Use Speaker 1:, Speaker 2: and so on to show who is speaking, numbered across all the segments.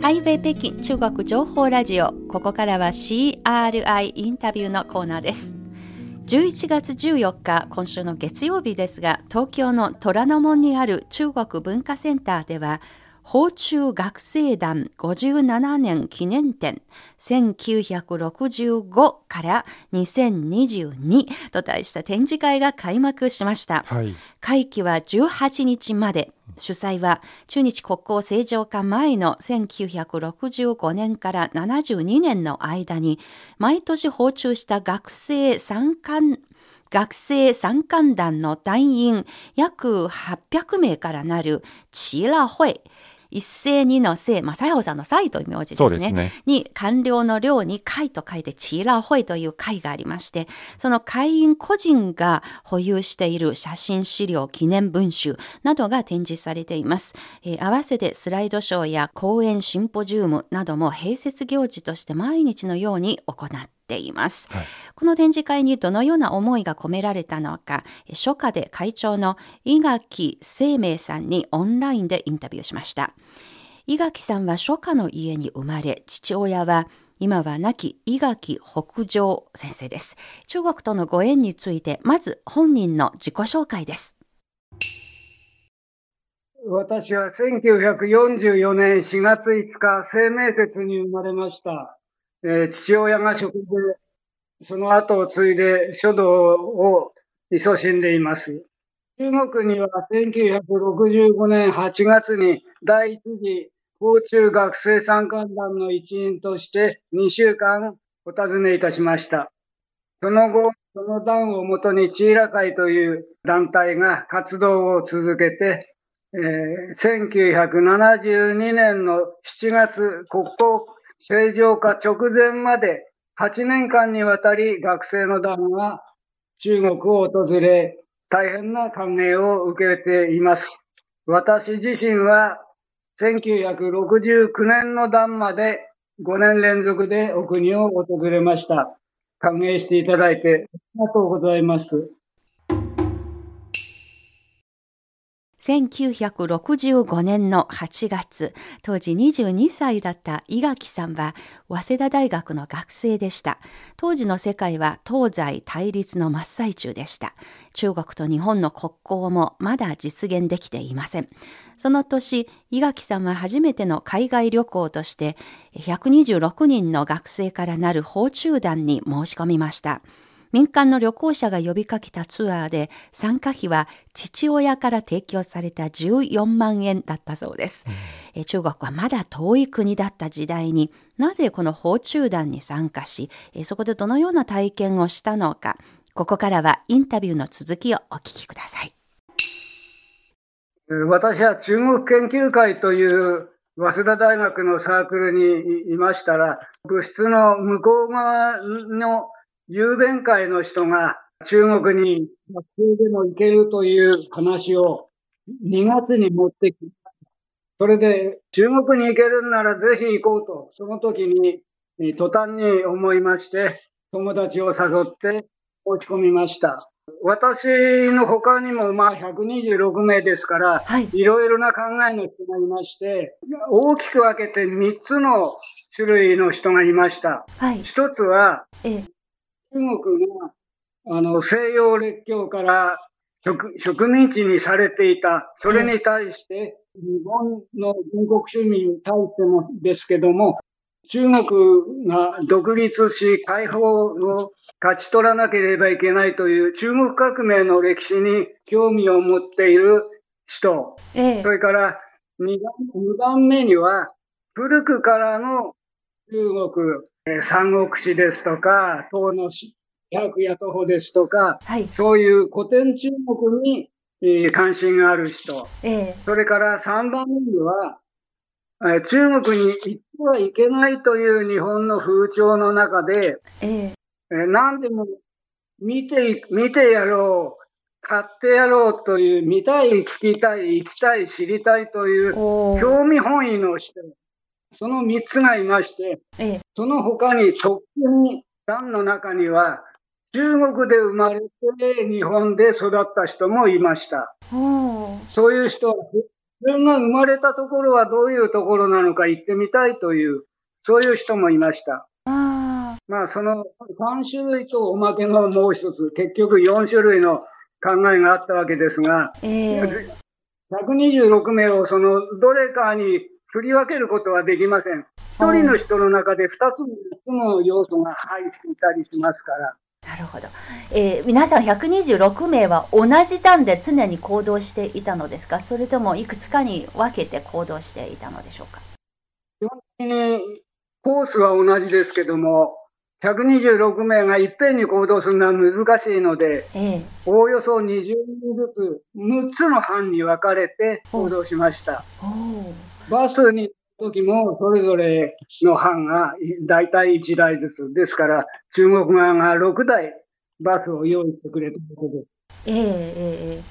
Speaker 1: ハイウェイ北京中国情報ラジオ。ここからは CRI インタビューのコーナーです。11月14日今週の月曜日ですが東京の虎ノ門にある中国文化センターでは法中学生団57年記念展1965から2022と題した展示会が開幕しました。はい、会期は18日まで。主催は中日国交正常化前の1965年から72年の間に毎年訪中した学生参観学生参観団の団員約800名からなるチーラホイ一斉にのせい、まあ、西郷さんの西という名字ですね。すねに、官僚の寮に会と書いて、チーラーホイという会がありまして、その会員個人が保有している写真資料、記念文集などが展示されています。えー、合わせてスライドショーや講演シンポジウムなども併設行事として毎日のように行ってています、はい、この展示会にどのような思いが込められたのか初夏で会長の伊垣生命さんにオンラインでインタビューしました。伊垣さんは初夏の家に生まれ父親は今は亡き伊垣北条先生です。中国とのご縁についてまず本人の自己紹介です。
Speaker 2: 私は1944年4月5日、生命節に生まれました。えー、父親が職で、その後を継いで書道を勤しんでいます。中国には1965年8月に第一次高中学生参観団の一員として2週間お尋ねいたしました。その後、その団をもとにチーラ会という団体が活動を続けて、えー、1972年の7月国交正常化直前まで8年間にわたり学生の団が中国を訪れ、大変な歓迎を受けています。私自身は1969年の段まで5年連続でお国を訪れました。歓迎していただいてありがとうございます。
Speaker 1: 1965年の8月、当時22歳だった伊垣さんは、早稲田大学の学生でした。当時の世界は東西対立の真っ最中でした。中国と日本の国交もまだ実現できていません。その年、伊垣さんは初めての海外旅行として、126人の学生からなる訪中団に申し込みました。民間の旅行者が呼びかけたツアーで参加費は父親から提供された14万円だったそうです、うん、中国はまだ遠い国だった時代になぜこの訪中団に参加しそこでどのような体験をしたのかここからはインタビューの続きをお聞きください。
Speaker 2: 私は中国研究会という早稲田大学のサークルにいましたら、物質の向こう側の雄弁会の人が中国に学生でも行けるという話を2月に持ってきそれで中国に行けるならぜひ行こうと、その時に途端に思いまして、友達を誘って持ち込みました。私の他にもまあ126名ですから、はい、いろいろな考えの人がいまして、大きく分けて3つの種類の人がいました。はい、1つは、ええ、中国があの西洋列強から植植民地にされていた。それに対して、日本の軍国主義に対してもですけども、中国が独立し解放を勝ち取らなければいけないという中国革命の歴史に興味を持っている人、ええ、それから2番 ,2 番目には古くからの中国、三国志ですとか、唐の百野党法ですとか、はい、そういう古典中国に、えー、関心がある人、えー、それから3番目には、えー、中国に行ってはいけないという日本の風潮の中で、えー、えー、何でも見て、見てやろう、買ってやろうという、見たい、聞きたい、行きたい、知りたいという興味本位の人、その3つがいまして、ええ、その他に特に団の中には、中国で生まれて日本で育った人もいました。そういう人は自分が生まれたところはどういうところなのか行ってみたいという、そういう人もいました。まあ、その3種類とおまけのもう一つ、結局4種類の考えがあったわけですが、えー、126名をそのどれかに振り分けることはできません。一人の人の中で2つも3つの要素が入っていたりしますから。
Speaker 1: なるほど、えー、皆さん126名は同じ段で常に行動していたのですか？それともいくつかに分けて行動していたのでしょうか？
Speaker 2: 基本的にコースは同じですけども、126名がいっぺんに行動するのは難しいので、ええ、おおよそ20人ずつ6つの班に分かれて行動しました。バスに時もそれぞれの班が大体1台ずつ。ですから、中国側が6台バスを用意してくれたことです。
Speaker 1: ええええ。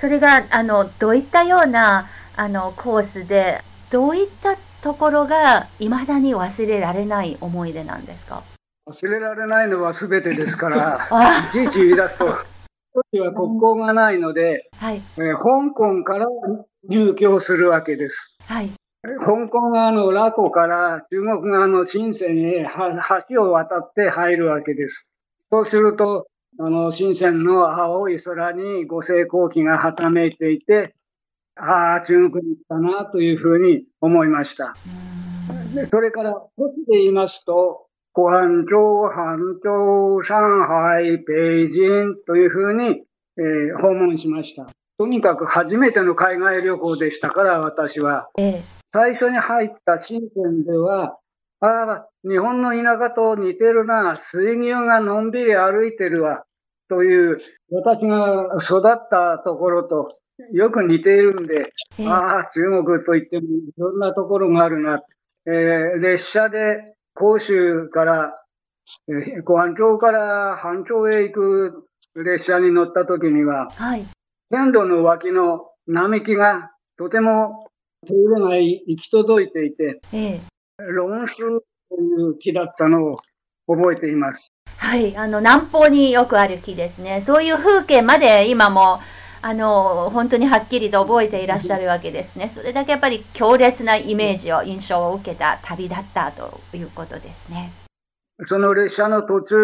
Speaker 1: それが、あの、どういったような、あの、コースで、どういったところが、いまだに忘れられない思い出なんですか？
Speaker 2: 忘れられないのは全てですから、いちいち言い出すと、当時は国交がないので、はいえー、香港から入居するわけです。はい、香港側のラコから中国側の深センへ橋を渡って入るわけです。そうすると、あの、深センの青い空に五星光旗がはためいていて、ああ、中国に行ったなというふうに思いました。でそれから、都市で言いますと、広州、杭州、上海、北京というふうに、えー、訪問しました。とにかく初めての海外旅行でしたから、私は。ええ最初に入った新店では、ああ、日本の田舎と似てるな、水牛がのんびり歩いてるわ、という、私が育ったところとよく似ているんで、ああ、中国といってもいろんなところがあるな。えー、列車で広州から、えー、安州から杭州へ行く列車に乗った時には、はい、線路の脇の並木がとても手入れが行き届いていて、ええ、ロンスという木だったのを覚えています。
Speaker 1: はい、あの南方によくある木ですね。そういう風景まで今もあの本当にはっきりと覚えていらっしゃるわけですね。それだけやっぱり強烈なイメージを、印象を受けた旅だったということですね。
Speaker 2: その列車の途中、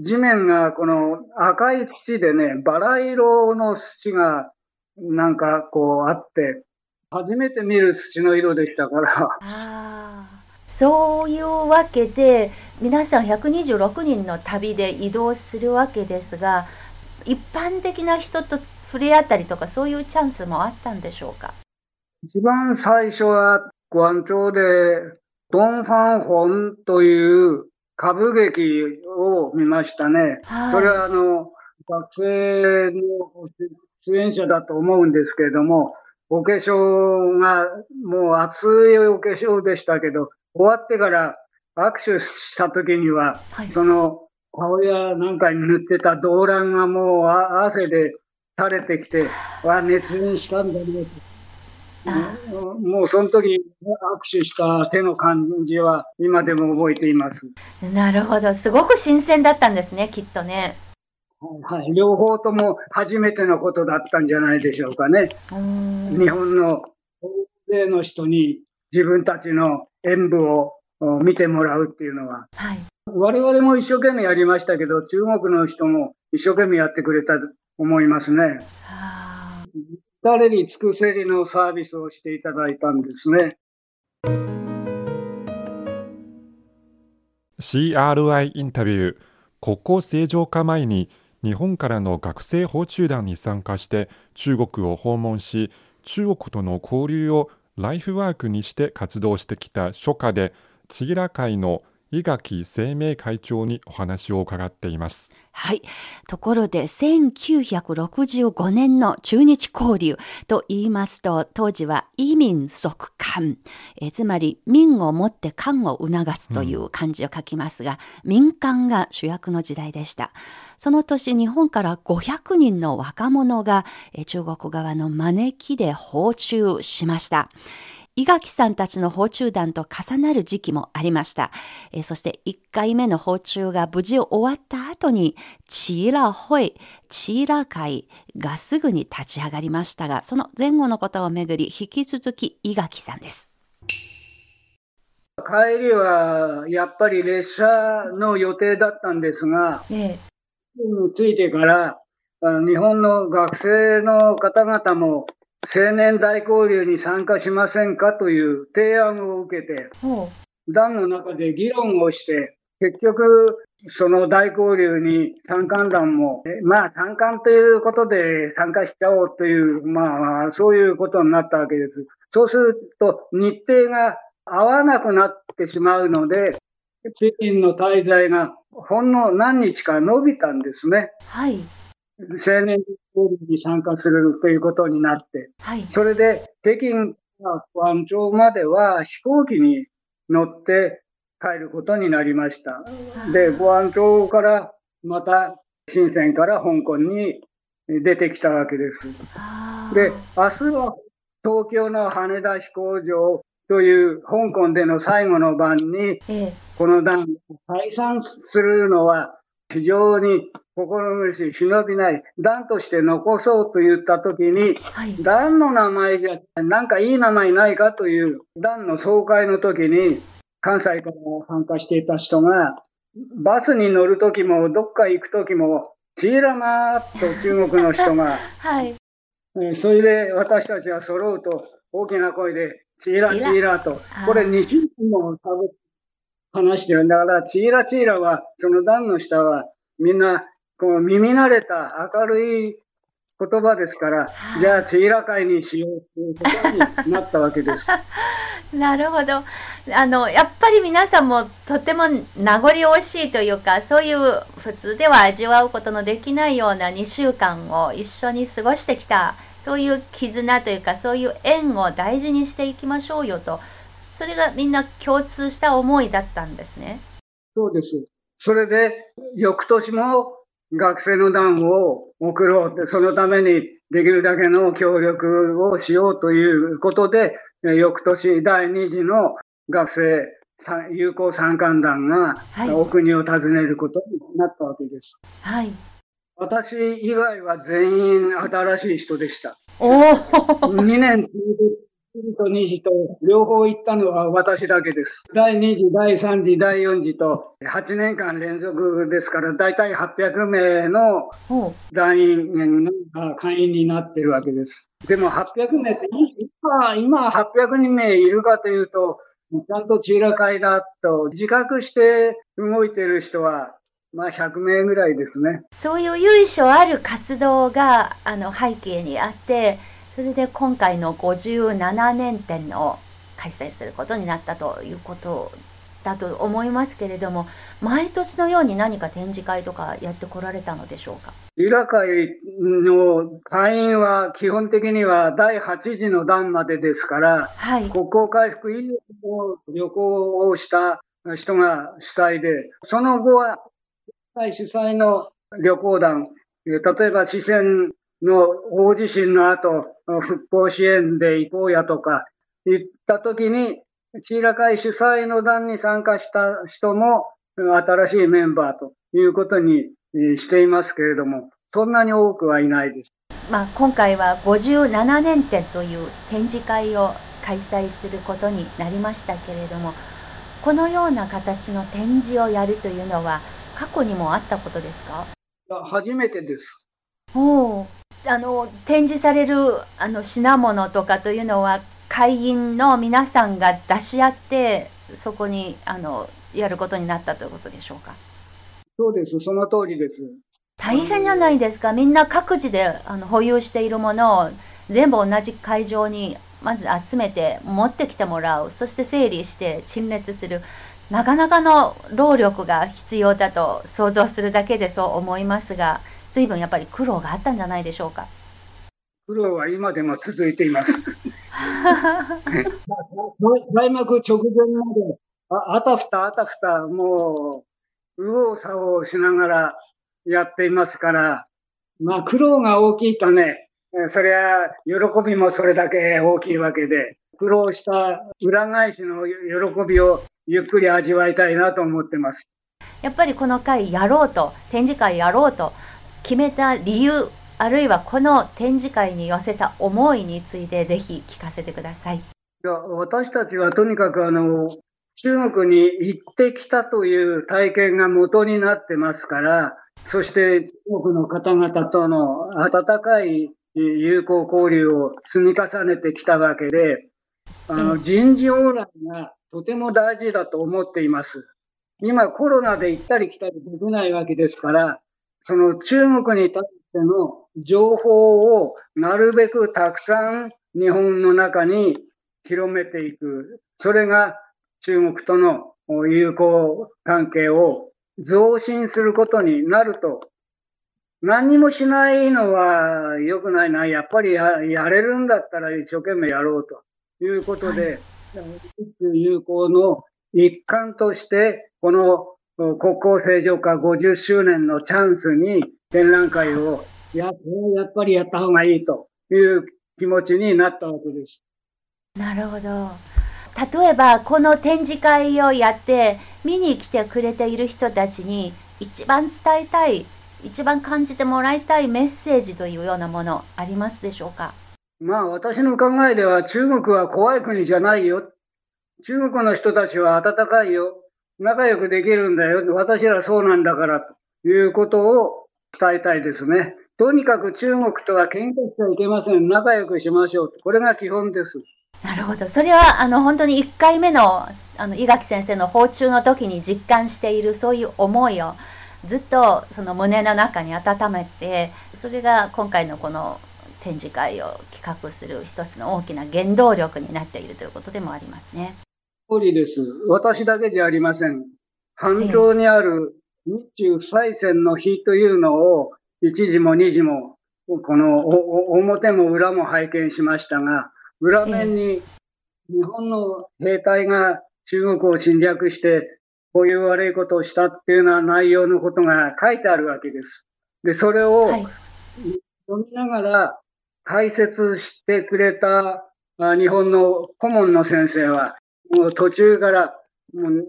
Speaker 2: 地面がこの赤い土でね、バラ色の土がなんかこうあって、初めて見る土の色でしたから。あ
Speaker 1: そういうわけで、皆さん126人の旅で移動するわけですが、一般的な人と触れ合ったりとか、そういうチャンスもあったんでしょうか？
Speaker 2: 一番最初は、安州で、ドン・ファン・ホンという歌舞劇を見ましたね。はい、それはあの、学生の出演者だと思うんですけれども、お化粧が、もう熱いお化粧でしたけど、終わってから握手した時には、はい、その顔やなんかに塗ってた動乱がもう汗で垂れてきて、わ、熱にしたんだねもうその時握手した手の感じは今でも覚えています。
Speaker 1: なるほど。すごく新鮮だったんですね、きっとね。
Speaker 2: はい、両方とも初めてのことだったんじゃないでしょうかね。日本の大勢の人に自分たちの演舞を見てもらうっていうのは、はい、我々も一生懸命やりましたけど、中国の人も一生懸命やってくれたと思いますね。誰に尽くせりのサービスをしていただいたんですね。
Speaker 3: CRI インタビュー国交正常化前に日本からの学生訪中団に参加して中国を訪問し中国との交流をライフワークにして活動してきた初夏で千吉会の伊垣生命会長にお話を伺っています。
Speaker 1: はい。ところで、1965年の中日交流と言いますと、当時は移民即官、えつまり民をもって官を促すという漢字を書きますが、うん、民間が主役の時代でした。その年、日本から500人の若者が中国側の招きで訪中しました。伊垣さんたちの訪中団と重なる時期もありました。えー、そして1回目の訪中が無事終わった後に、チーラホイ、チーラ会がすぐに立ち上がりましたが、その前後のことをめぐり、引き続き伊垣さんです。
Speaker 2: 帰りはやっぱり列車の予定だったんですが、ええ、ついてから日本の学生の方々も青年大交流に参加しませんかという提案を受けて、団の中で議論をして、結局、その大交流に参観団も、まあ参観ということで参加しちゃおうという、まあそういうことになったわけです。そうすると日程が合わなくなってしまうので、北京の滞在がほんの何日か伸びたんですね。
Speaker 1: はい。
Speaker 2: 青年交流に参加するということになって、はい、それで北京から安町までは飛行機に乗って帰ることになりました。で、ご安町からまた深センから香港に出てきたわけです。で、明日は東京の羽田飛行場という香港での最後の晩に、この団解散するのは非常に心苦しい、忍びない、団として残そうと言ったときに、はい、団の名前じゃ、なんかいい名前ないかという団の総会のときに、関西から参加していた人が、バスに乗るときも、どっか行くときも、チーラマーと中国の人が、はい、それで私たちは揃うと、大きな声で、チーラチーラと、これ20分も話してる。んだから、チーラチーラは、その段の下は、みんな、こう耳慣れた明るい言葉ですから、じゃあ、チーラ会にしようということになったわけです。
Speaker 1: なるほど。あの、やっぱり皆さんもとても名残惜しいというか、そういう普通では味わうことのできないような2週間を一緒に過ごしてきた、そういう絆というか、そういう縁を大事にしていきましょうよと。それがみんな共通した思いだったんですね。
Speaker 2: そうです。それで、翌年も学生の団を送ろうって、そのためにできるだけの協力をしようということで、翌年第2次の学生友好参観団が、お国を訪ねることになったわけです。
Speaker 1: はい。
Speaker 2: 私以外は全員新しい人でした。
Speaker 1: おお !2
Speaker 2: 年続次と2次と両方行ったのは私だけです。第2次、第3次、第4次と8年間連続ですから、だいたい800名の団員が会員になってるわけです。でも800名って今、今800人名いるかというと、ちゃんとチーラ会だと自覚して動いてる人はまあ100名ぐらいですね。
Speaker 1: そういう由緒ある活動があの背景にあって、それで今回の57年展を開催することになったということだと思いますけれども、毎年のように何か展示会とかやってこられたのでしょうか？
Speaker 2: ユラ会の会員は基本的には第8次の段までですから、はい、国交回復以上の旅行をした人が主体で、その後は主催の旅行団、例えば四川の大地震の後、復興支援で行こうやとか言ったときに、チーラ会主催の団に参加した人も新しいメンバーということにしていますけれども、そんなに多くはいないです。
Speaker 1: まあ、今回は57年展という展示会を開催することになりましたけれども、このような形の展示をやるというのは過去にもあったことですか？
Speaker 2: 初めてです。
Speaker 1: おあの展示されるあの品物とかというのは会員の皆さんが出し合ってそこにあのやることになったということでしょうか？
Speaker 2: そうです。その通りです。
Speaker 1: 大変じゃないですか。みんな各自であの保有しているものを全部同じ会場にまず集めて持ってきてもらう。そして整理して陳列する。なかなかの労力が必要だと想像するだけでそう思いますが随分やっぱり苦労があったんじゃないでしょうか。
Speaker 2: 苦労は今でも続いています。開幕直前まで、ああたふたあたふた、もう、右往左往しながらやっていますから、まあ苦労が大きいとね、そりゃ喜びもそれだけ大きいわけで、苦労した裏返しの喜びをゆっくり味わいたいなと思ってます。
Speaker 1: やっぱりこの回やろうと、展示会やろうと決めた理由、あるいはこの展示会に寄せた思いについてぜひ聞かせてください。い
Speaker 2: や私たちはとにかくあの、中国に行ってきたという体験が元になってますから、そして中国の方々との温かい友好交流を積み重ねてきたわけで、あの人事往来がとても大事だと思っています。今コロナで行ったり来たりできないわけですから、その中国に対しての情報をなるべくたくさん日本の中に広めていく。それが中国との友好関係を増進することになると、何にもしないのは良くないな。やっぱりやれるんだったら一生懸命やろうということで、はい、友好の一環として、この国交正常化50周年のチャンスに展覧会をややっぱりやった方がいいという気持ちになったわけです。
Speaker 1: なるほど。例えばこの展示会をやって見に来てくれている人たちに一番伝えたい一番感じてもらいたいメッセージというようなものありますでしょうか？
Speaker 2: まあ私の考えでは中国は怖い国じゃないよ。中国の人たちは温かいよ。仲良くできるんだよ。私らそうなんだからということを伝えたいですね。とにかく中国とは喧嘩しちゃいけません。仲良くしましょう。これが基本です。
Speaker 1: なるほど。それは、あの、本当に1回目の、あの、伊垣先生の訪中の時に実感している、そういう思いを、ずっと、その胸の中に温めて、それが今回のこの展示会を企画する一つの大きな原動力になっているということでもありますね。
Speaker 2: 通りです。私だけじゃありません。半島にある日中不再戦の日というのを、一時も二時も、この表も裏も拝見しましたが、裏面に日本の兵隊が中国を侵略して、こういう悪いことをしたっていうような内容のことが書いてあるわけです。で、それを読みながら解説してくれた日本の顧問の先生は、もう途中からもう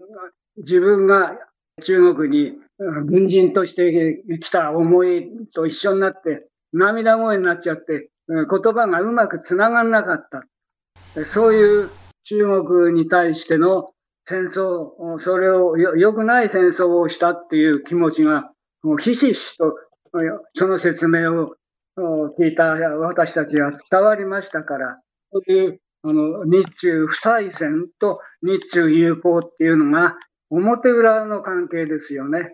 Speaker 2: 自分が中国に軍人として来た思いと一緒になって涙声になっちゃって言葉がうまくつながんなかった。そういう中国に対しての戦争、それを良くない戦争をしたっていう気持ちが、もうひしひしとその説明を聞いた私たちは伝わりましたから、そういうあの日中不再戦と日中友好っていうのが表裏の関係ですよね。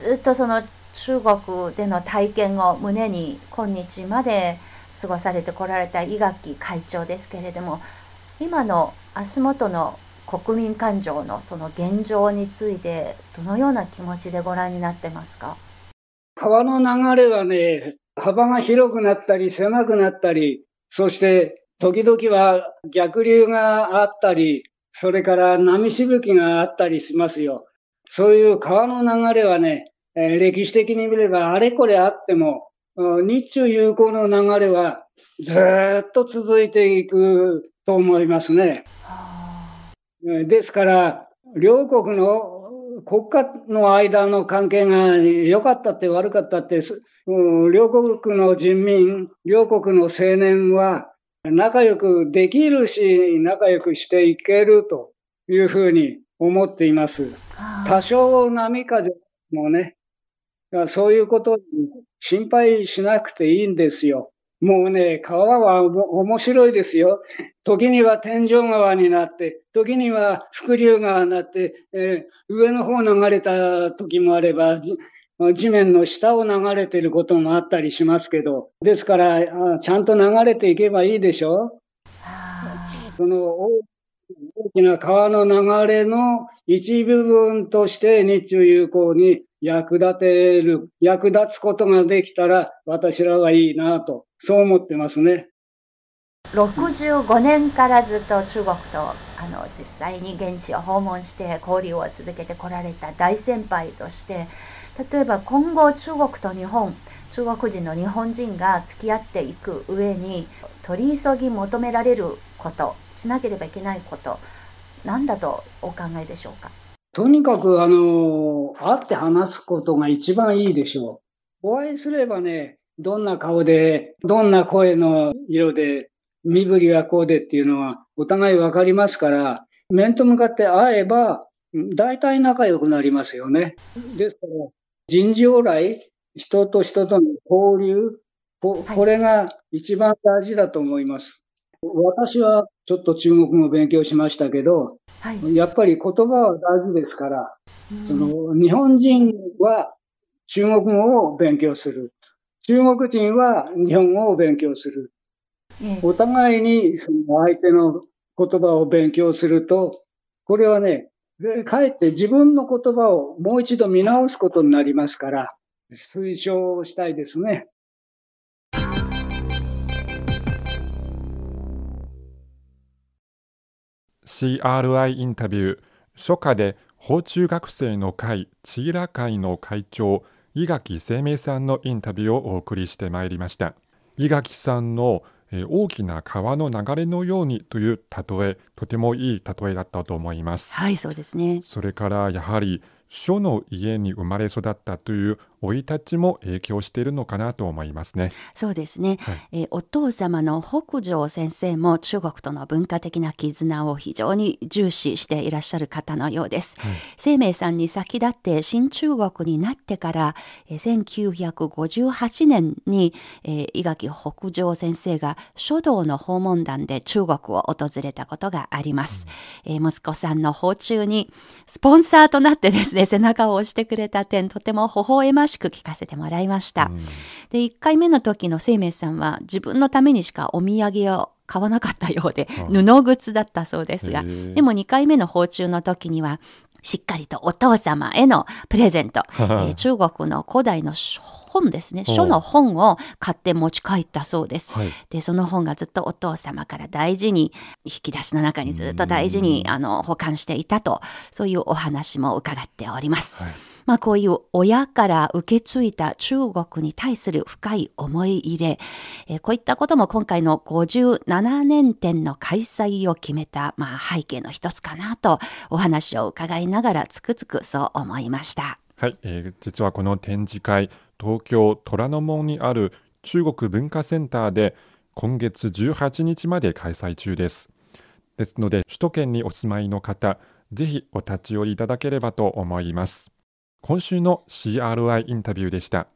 Speaker 1: ずっとその中国での体験を胸に今日まで過ごされてこられた伊垣会長ですけれども今の足元の国民感情のその現状についてどのような気持ちでご覧になってますか？
Speaker 2: 川の流れはね幅が広くなったり狭くなったりそして時々は逆流があったりそれから波しぶきがあったりしますよ。そういう川の流れはね、えー、歴史的に見ればあれこれあっても、日中友好の流れはずっと続いていくと思いますね。ですから、両国の国家の間の関係が良かったって悪かったって、両国の人民、両国の青年は仲良くできるし、仲良くしていけるというふうに思っています。多少波風もね、そういうことに心配しなくていいんですよ。もうね、川は面白いですよ。時には天井川になって、時には伏流川になって、えー、上の方流れた時もあれば、地面の下を流れていることもあったりしますけど、ですから、ちゃんと流れていけばいいでしょ？その大きな川の流れの一部分として日中友好に役立てる、役立つことができたら私らはいいなと、そう思ってますね。
Speaker 1: 65年からずっと中国とあの実際に現地を訪問して交流を続けてこられた大先輩として例えば今後中国と日本中国人の日本人が付き合っていく上に取り急ぎ求められることしなければいけないこと、何だとお考えでしょうか？
Speaker 2: とにかく、あの、会って話すことが一番いいでしょう。お会いすればね、どんな顔で、どんな声の色で、身振りはこうでっていうのはお互いわかりますから、面と向かって会えば、大体仲良くなりますよね。ですから、人事往来、人と人との交流、ここれが一番大事だと思います。私はちょっと中国語を勉強しましたけど、はい、やっぱり言葉は大事ですから、その日本人は中国語を勉強する。中国人は日本語を勉強する。お互いに相手の言葉を勉強すると、これはね、でかえって自分の言葉をもう一度見直すことになりますから、推奨したいですね。
Speaker 3: CRI インタビュー初夏で法中学生の会チーラ会の会長伊垣生命さんのインタビューをお送りしてまいりました伊垣さんの大きな川の流れのようにという例えとてもいい例えだったと思います。
Speaker 1: はいそうですね。
Speaker 3: それからやはり書の家に生まれ育ったという生い立ちも影響しているのかなと思いますね。
Speaker 1: そうですね、はい、えお父様の北条先生も中国との文化的な絆を非常に重視していらっしゃる方のようです。はい、生命さんに先立って新中国になってからえ1958年に、え伊垣北条先生が書道の訪問団で中国を訪れたことがあります。うん、え息子さんの訪中にスポンサーとなってですね背中を押してくれた点とても微笑ましく聞かせてもらいました。うん、で、1回目の時の生命さんは自分のためにしかお土産を買わなかったようで、布靴だったそうですが、でも2回目の訪中の時には、しっかりとお父様へのプレゼント、えー、中国の古代の本ですね。書の本を買って持ち帰ったそうです、はい、でその本がずっとお父様から大事に引き出しの中にずっと大事にあの保管していたとそういうお話も伺っております、はいまあ、こういう親から受け継いだ中国に対する深い思い入れ、えー、こういったことも今回の57年展の開催を決めた、まあ、背景の一つかなとお話を伺いながらつくづくそう思いました。
Speaker 3: はい、えー、実はこの展示会東京虎ノ門にある中国文化センターで今月18日まで開催中です。ですので首都圏にお住まいの方、ぜひお立ち寄りいただければと思います。今週の CRI インタビューでした。